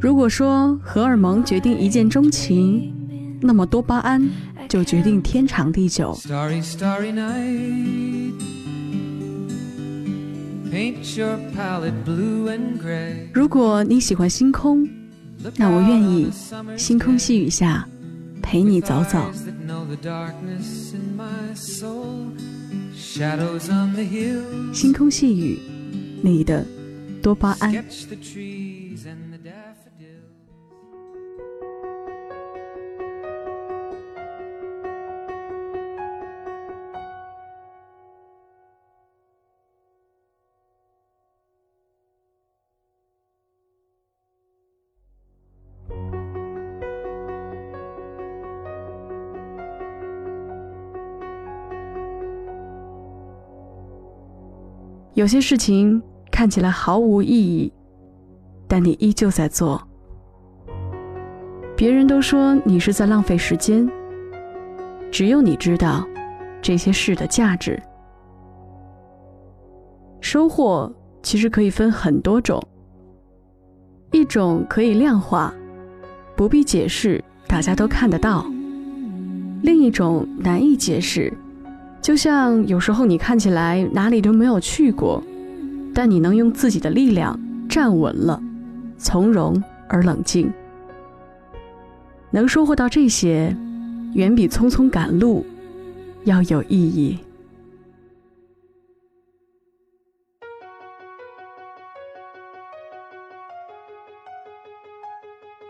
如果说荷尔蒙决定一见钟情，那么多巴胺就决定天长地久。如果你喜欢星空，那我愿意星空细雨下陪你走走。星空细雨，你的多巴胺。有些事情看起来毫无意义，但你依旧在做。别人都说你是在浪费时间，只有你知道这些事的价值。收获其实可以分很多种，一种可以量化，不必解释，大家都看得到；另一种难以解释。就像有时候你看起来哪里都没有去过，但你能用自己的力量站稳了，从容而冷静，能收获到这些，远比匆匆赶路要有意义。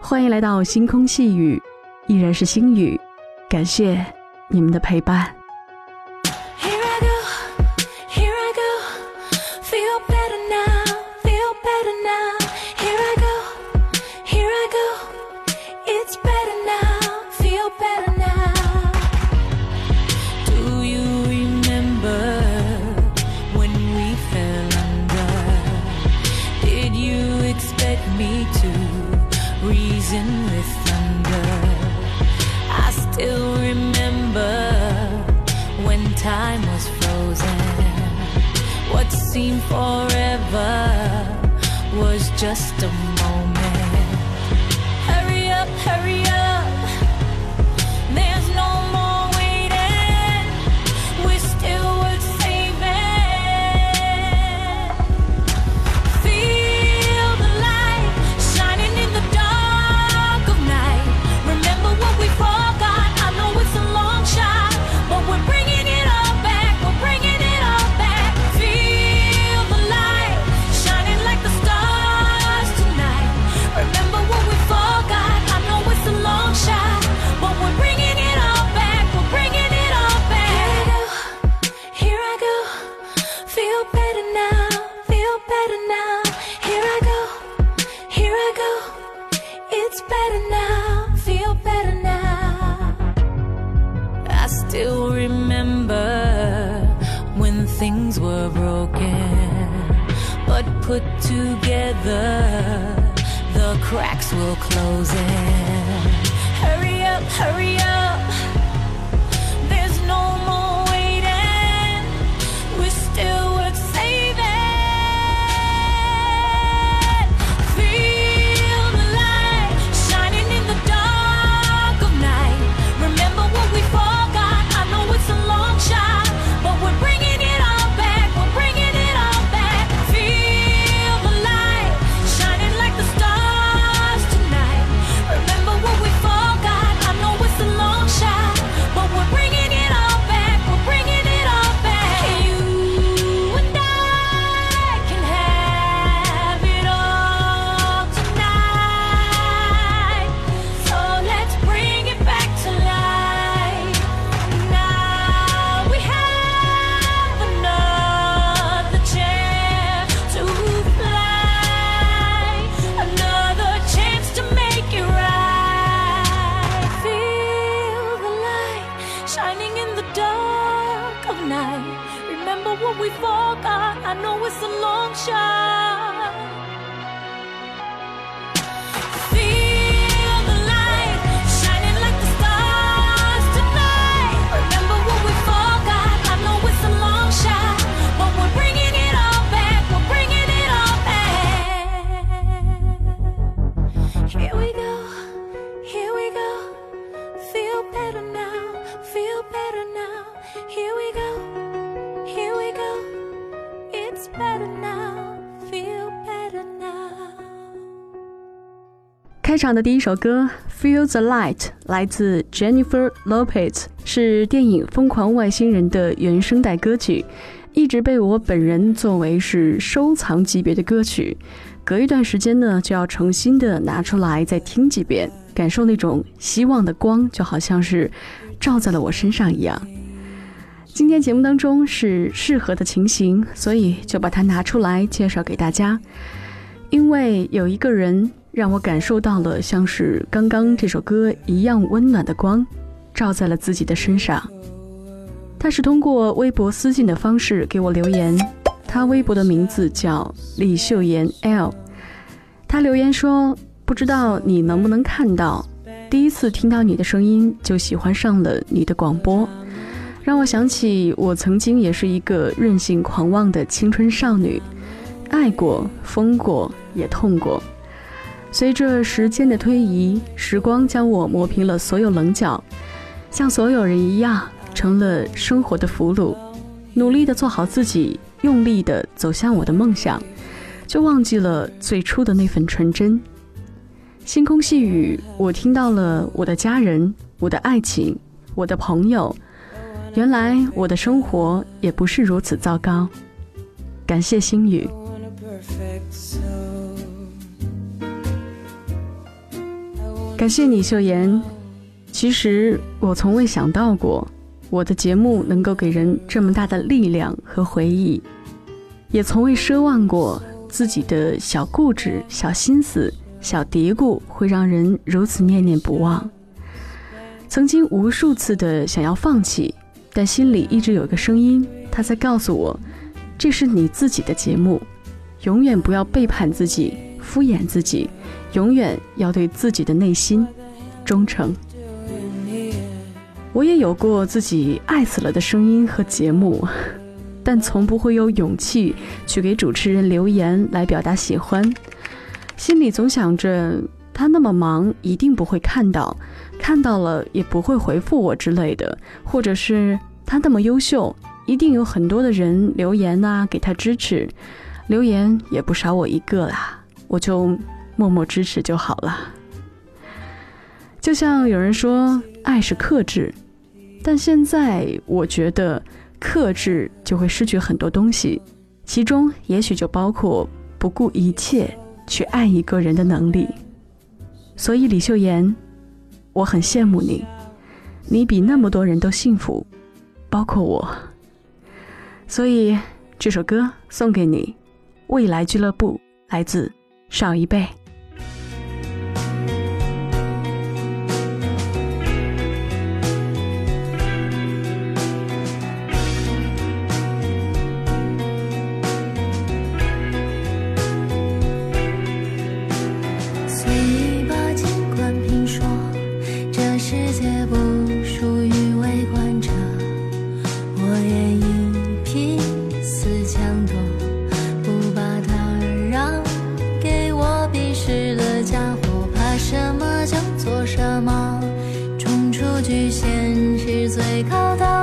欢迎来到星空细雨，依然是星雨，感谢你们的陪伴。Cracks will close in. Hurry up, hurry up. 唱的第一首歌《Feel the Light》来自 Jennifer Lopez，是电影《疯狂外星人》的原声带歌曲，一直被我本人作为是收藏级别的歌曲。隔一段时间呢，就要重新的拿出来再听几遍，感受那种希望的光，就好像是照在了我身上一样。今天节目当中是适合的情形，所以就把它拿出来介绍给大家。因为有一个人。让我感受到了像是刚刚这首歌一样温暖的光，照在了自己的身上。他是通过微博私信的方式给我留言，他微博的名字叫李秀妍 L。他留言说：“不知道你能不能看到，第一次听到你的声音就喜欢上了你的广播，让我想起我曾经也是一个任性狂妄的青春少女，爱过，疯过，也痛过。”随着时间的推移，时光将我磨平了所有棱角，像所有人一样，成了生活的俘虏，努力的做好自己，用力的走向我的梦想，就忘记了最初的那份纯真。星空细雨，我听到了我的家人，我的爱情，我的朋友，原来我的生活也不是如此糟糕。感谢星雨。感谢你，秀妍。其实我从未想到过，我的节目能够给人这么大的力量和回忆，也从未奢望过自己的小固执、小心思、小嘀咕会让人如此念念不忘。曾经无数次的想要放弃，但心里一直有一个声音，他在告诉我：这是你自己的节目，永远不要背叛自己，敷衍自己。永远要对自己的内心忠诚。我也有过自己爱死了的声音和节目，但从不会有勇气去给主持人留言来表达喜欢。心里总想着他那么忙，一定不会看到，看到了也不会回复我之类的，或者是他那么优秀，一定有很多的人留言啊给他支持，留言也不少我一个啦，我就。默默支持就好了。就像有人说，爱是克制，但现在我觉得克制就会失去很多东西，其中也许就包括不顾一切去爱一个人的能力。所以李秀妍，我很羡慕你，你比那么多人都幸福，包括我。所以这首歌送给你，《未来俱乐部》来自少一辈。局限是最高的。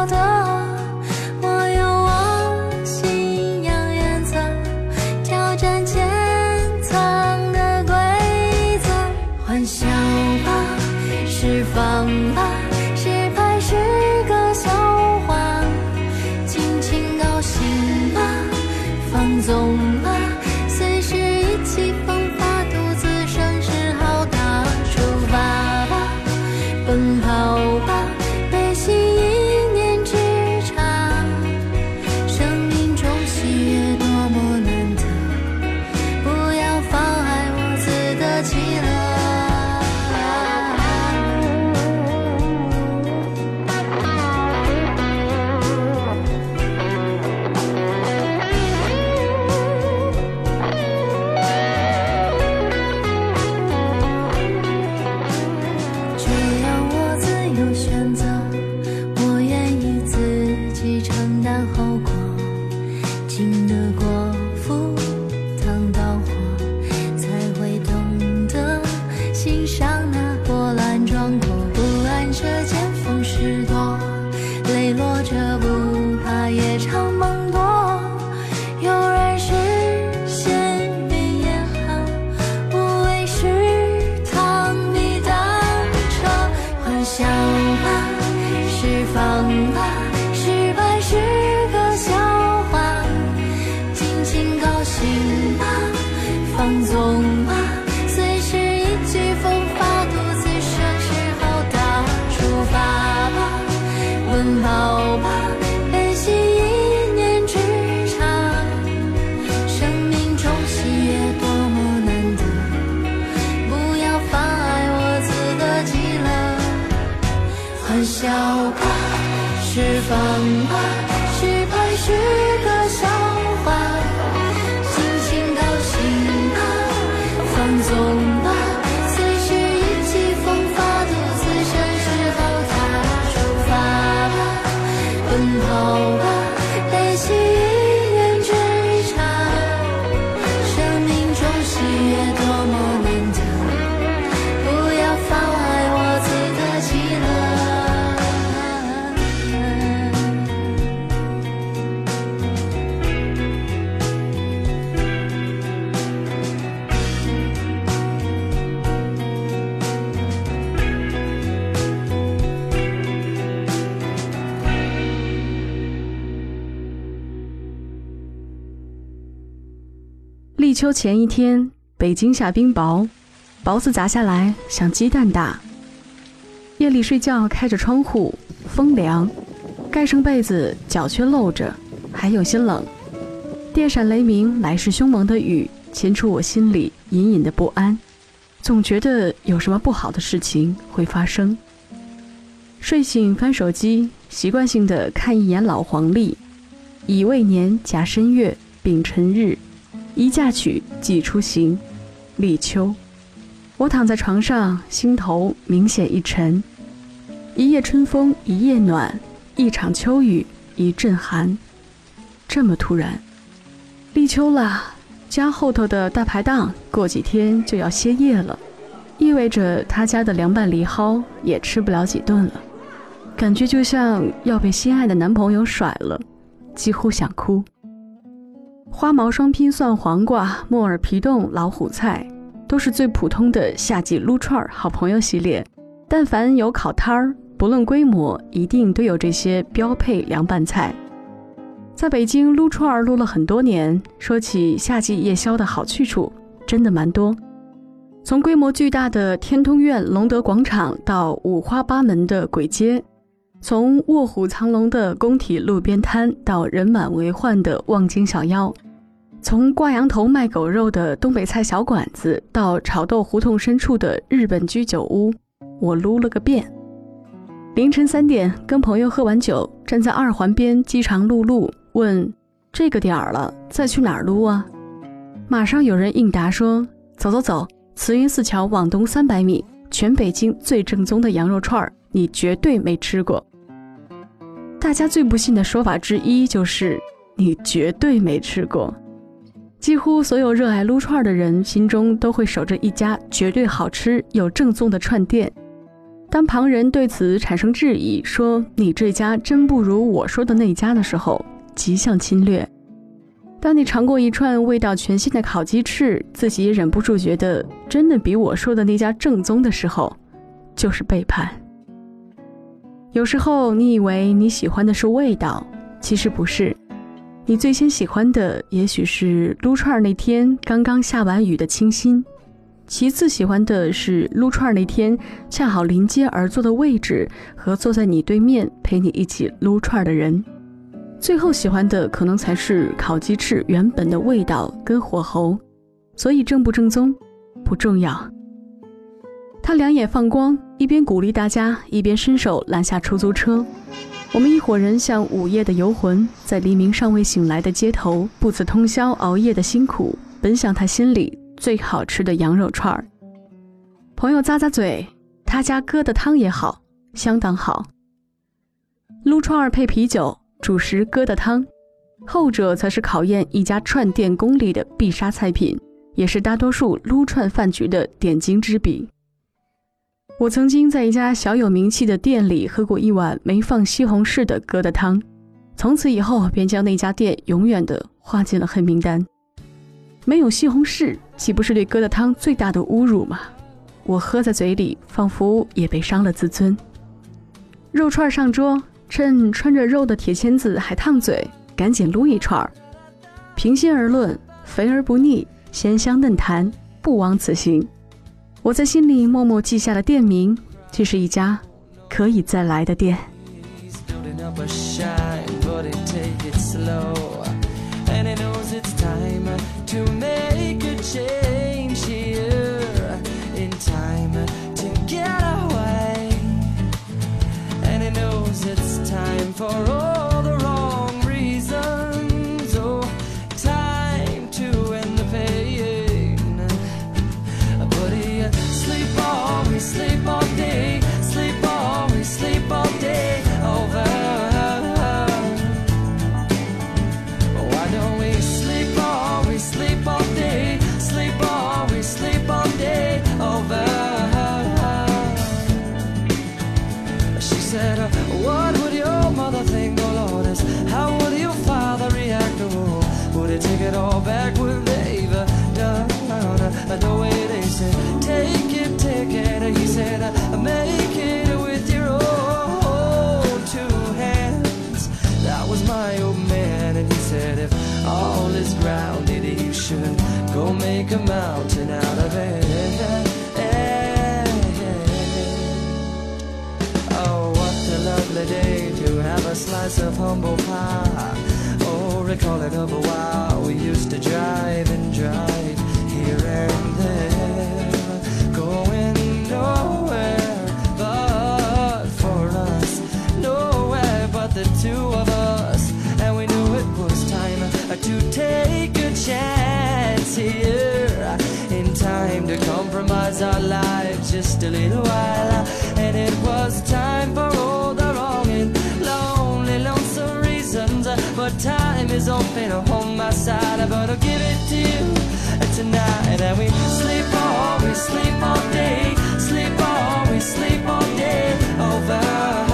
奔跑吧，悲喜一念之差，生命中喜悦多么难得，不要妨碍我自得其乐，欢笑吧，释放立秋前一天，北京下冰雹，雹子砸下来像鸡蛋大。夜里睡觉开着窗户，风凉，盖上被子，脚却露着，还有些冷。电闪雷鸣，来势凶猛的雨，牵出我心里隐隐的不安，总觉得有什么不好的事情会发生。睡醒翻手机，习惯性的看一眼老黄历，乙未年甲申月丙辰日。一嫁娶，即出行，立秋。我躺在床上，心头明显一沉。一夜春风一夜暖，一场秋雨一阵寒。这么突然，立秋了，家后头的大排档过几天就要歇业了，意味着他家的凉拌藜蒿也吃不了几顿了。感觉就像要被心爱的男朋友甩了，几乎想哭。花毛双拼蒜黄瓜、木耳皮冻、老虎菜，都是最普通的夏季撸串好朋友系列。但凡有烤摊儿，不论规模，一定都有这些标配凉拌菜。在北京撸串撸了很多年，说起夏季夜宵的好去处，真的蛮多。从规模巨大的天通苑隆德广场到五花八门的簋街。从卧虎藏龙的工体路边摊到人满为患的望京小腰，从挂羊头卖狗肉的东北菜小馆子到炒豆胡同深处的日本居酒屋，我撸了个遍。凌晨三点，跟朋友喝完酒，站在二环边饥肠辘辘，问：“这个点儿了，再去哪儿撸啊？”马上有人应答说：“走走走，慈云寺桥往东三百米，全北京最正宗的羊肉串儿，你绝对没吃过。”大家最不信的说法之一就是你绝对没吃过。几乎所有热爱撸串的人心中都会守着一家绝对好吃又正宗的串店。当旁人对此产生质疑，说你这家真不如我说的那家的时候，极像侵略。当你尝过一串味道全新的烤鸡翅，自己忍不住觉得真的比我说的那家正宗的时候，就是背叛。有时候你以为你喜欢的是味道，其实不是。你最先喜欢的也许是撸串那天刚刚下完雨的清新，其次喜欢的是撸串那天恰好临街而坐的位置和坐在你对面陪你一起撸串的人，最后喜欢的可能才是烤鸡翅原本的味道跟火候。所以正不正宗不重要。他两眼放光，一边鼓励大家，一边伸手拦下出租车。我们一伙人像午夜的游魂，在黎明尚未醒来的街头，不辞通宵熬夜的辛苦，奔向他心里最好吃的羊肉串儿。朋友咂咂嘴，他家疙瘩汤也好，相当好。撸串儿配啤酒，主食疙瘩汤，后者才是考验一家串店功力的必杀菜品，也是大多数撸串饭局的点睛之笔。我曾经在一家小有名气的店里喝过一碗没放西红柿的疙瘩汤，从此以后便将那家店永远的划进了黑名单。没有西红柿，岂不是对疙瘩汤最大的侮辱吗？我喝在嘴里，仿佛也被伤了自尊。肉串上桌，趁穿着肉的铁签子还烫嘴，赶紧撸一串。平心而论，肥而不腻，鲜香嫩弹，不枉此行。我在心里默默记下了店名，这是一家可以再来的店。He's building of humble pie. Oh, recalling of a while we used to drive and drive here and there, going nowhere but for us, nowhere but the two of us, and we knew it was time uh, to take a chance here in time to compromise our lives just a little while. Is often on my side. But I'll give it to you tonight. And we sleep all, we sleep all day. Sleep all, we sleep all day over.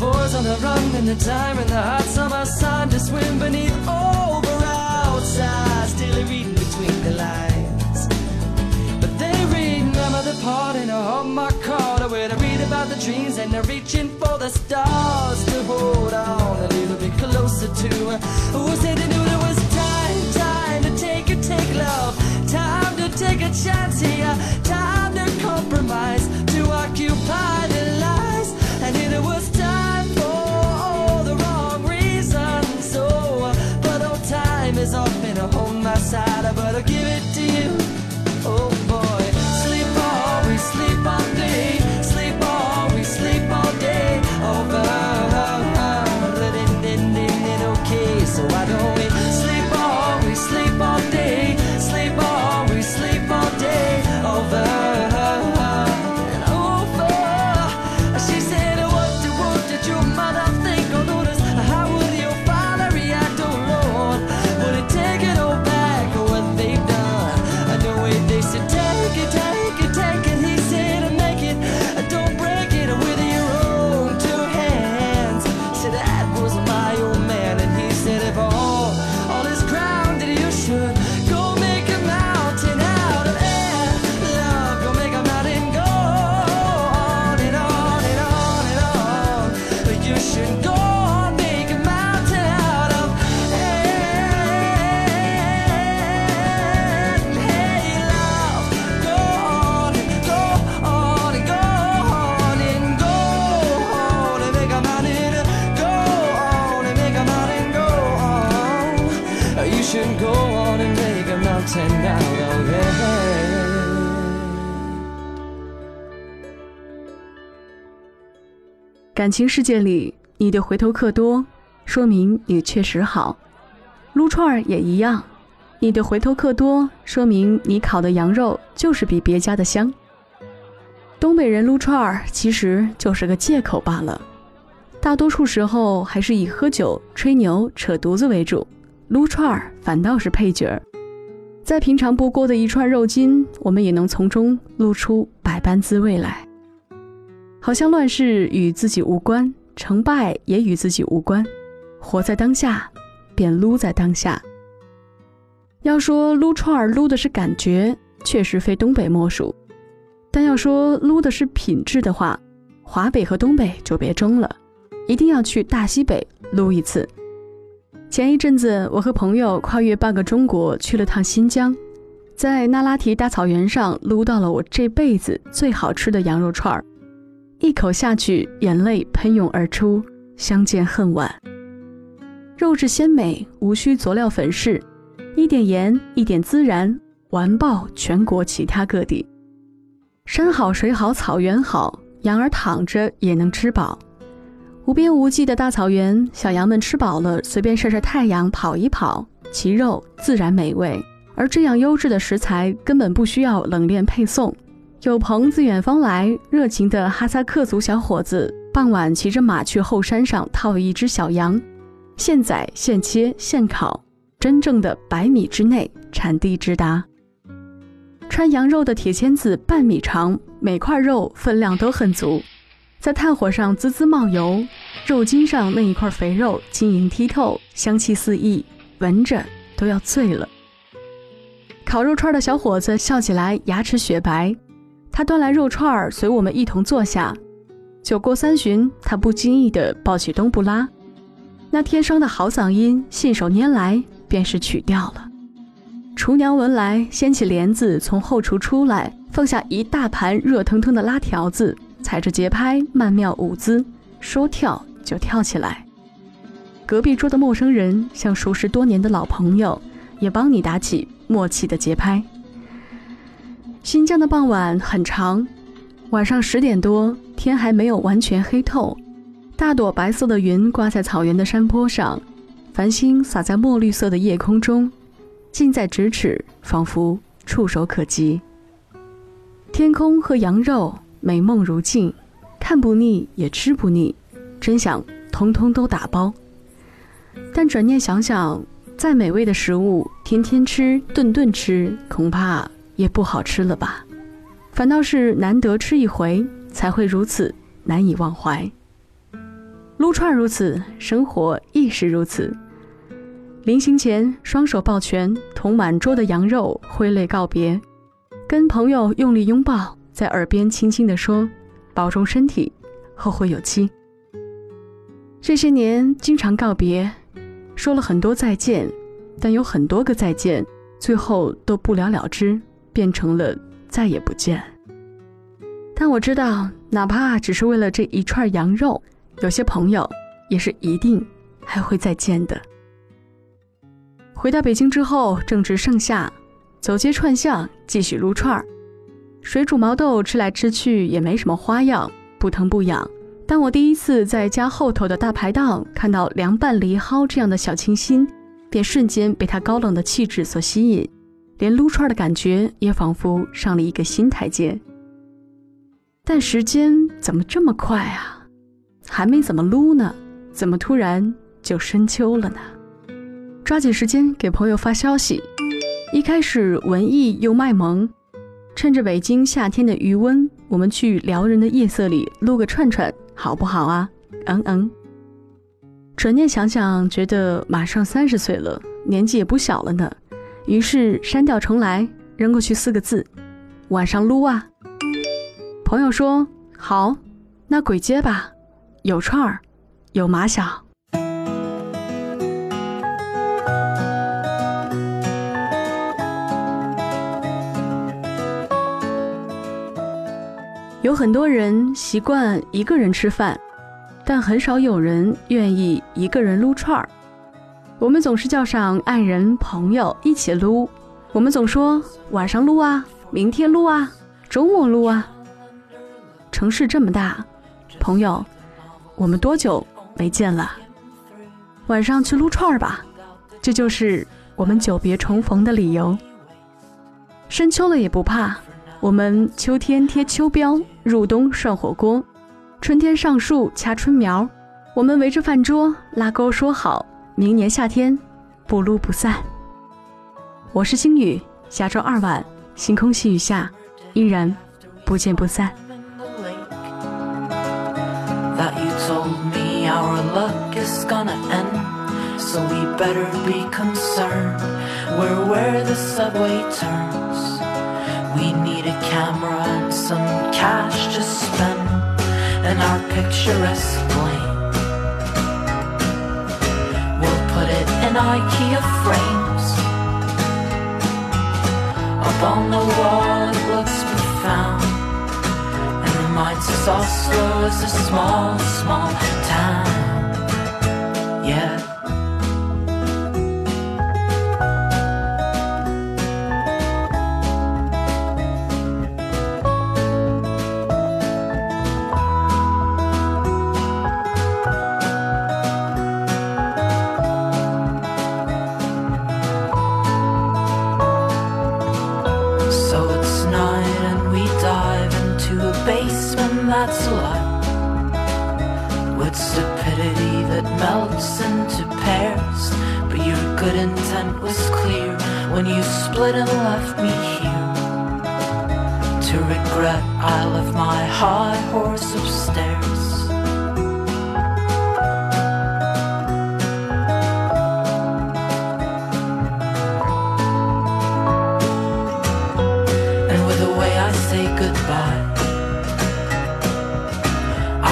Boys on the run in the time and the hot summer sun to swim beneath over outside, still reading between the lines. But they remember the part in a Hallmark card where they read about the dreams and they're reaching for the stars to hold on a little bit closer to. Who said they knew there was time, time to take a take love, time to take a chance here, time to compromise, pasar. 感情世界里，你的回头客多，说明你确实好；撸串儿也一样，你的回头客多，说明你烤的羊肉就是比别家的香。东北人撸串儿其实就是个借口罢了，大多数时候还是以喝酒、吹牛、扯犊子为主，撸串儿反倒是配角儿。在平常不过的一串肉筋，我们也能从中撸出百般滋味来。好像乱世与自己无关，成败也与自己无关，活在当下，便撸在当下。要说撸串儿撸的是感觉，确实非东北莫属；但要说撸的是品质的话，华北和东北就别争了，一定要去大西北撸一次。前一阵子，我和朋友跨越半个中国去了趟新疆，在那拉提大草原上撸到了我这辈子最好吃的羊肉串儿，一口下去，眼泪喷涌而出，相见恨晚。肉质鲜美，无需佐料粉饰。一点盐，一点孜然，完爆全国其他各地。山好水好草原好，羊儿躺着也能吃饱。无边无际的大草原，小羊们吃饱了，随便晒晒太阳，跑一跑，其肉自然美味。而这样优质的食材，根本不需要冷链配送。有朋自远方来，热情的哈萨克族小伙子，傍晚骑着马去后山上套一只小羊，现宰现切现烤。真正的百米之内，产地直达。穿羊肉的铁签子半米长，每块肉分量都很足，在炭火上滋滋冒油，肉筋上那一块肥肉晶莹剔透，香气四溢，闻着都要醉了。烤肉串的小伙子笑起来牙齿雪白，他端来肉串儿，随我们一同坐下。酒过三巡，他不经意地抱起冬不拉，那天生的好嗓音信手拈来。便是曲调了。厨娘闻来，掀起帘子，从后厨出来，放下一大盘热腾腾的拉条子，踩着节拍，曼妙舞姿，说跳就跳起来。隔壁桌的陌生人，像熟识多年的老朋友，也帮你打起默契的节拍。新疆的傍晚很长，晚上十点多，天还没有完全黑透，大朵白色的云挂在草原的山坡上。繁星洒在墨绿色的夜空中，近在咫尺，仿佛触手可及。天空和羊肉，美梦如镜，看不腻也吃不腻，真想通通都打包。但转念想想，再美味的食物，天天吃，顿顿吃，恐怕也不好吃了吧？反倒是难得吃一回，才会如此难以忘怀。撸串如此，生活亦是如此。临行前，双手抱拳，同满桌的羊肉挥泪告别，跟朋友用力拥抱，在耳边轻轻地说：“保重身体，后会有期。”这些年经常告别，说了很多再见，但有很多个再见，最后都不了了之，变成了再也不见。但我知道，哪怕只是为了这一串羊肉。有些朋友也是一定还会再见的。回到北京之后，正值盛夏，走街串巷继续撸串儿，水煮毛豆吃来吃去也没什么花样，不疼不痒。当我第一次在家后头的大排档看到凉拌藜蒿这样的小清新，便瞬间被它高冷的气质所吸引，连撸串的感觉也仿佛上了一个新台阶。但时间怎么这么快啊？还没怎么撸呢，怎么突然就深秋了呢？抓紧时间给朋友发消息。一开始文艺又卖萌，趁着北京夏天的余温，我们去撩人的夜色里撸个串串，好不好啊？嗯嗯。转念想想，觉得马上三十岁了，年纪也不小了呢。于是删掉重来，扔过去四个字：晚上撸啊。朋友说好，那鬼街吧。有串儿，有马小。有很多人习惯一个人吃饭，但很少有人愿意一个人撸串儿。我们总是叫上爱人、朋友一起撸，我们总说晚上撸啊，明天撸啊，周末撸啊。城市这么大，朋友。我们多久没见了？晚上去撸串儿吧，这就是我们久别重逢的理由。深秋了也不怕，我们秋天贴秋膘，入冬涮火锅，春天上树掐春苗，我们围着饭桌拉钩说好，明年夏天不撸不散。我是星宇，下周二晚星空细雨下，依然不见不散。that you told me luck is gonna end, so we better be concerned. We're where the subway turns. We need a camera and some cash to spend, and our picturesque lane. In IKEA frames. Up on the wall, it looks profound and reminds us Oslo is a small, small town. Good intent was clear when you split and left me here. To regret, I left my high horse upstairs. and with the way I say goodbye.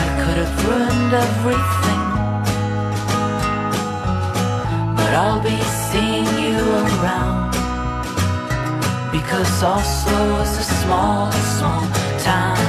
I could have ruined everything, but I'll be seeing you around because Oslo is a small, small town.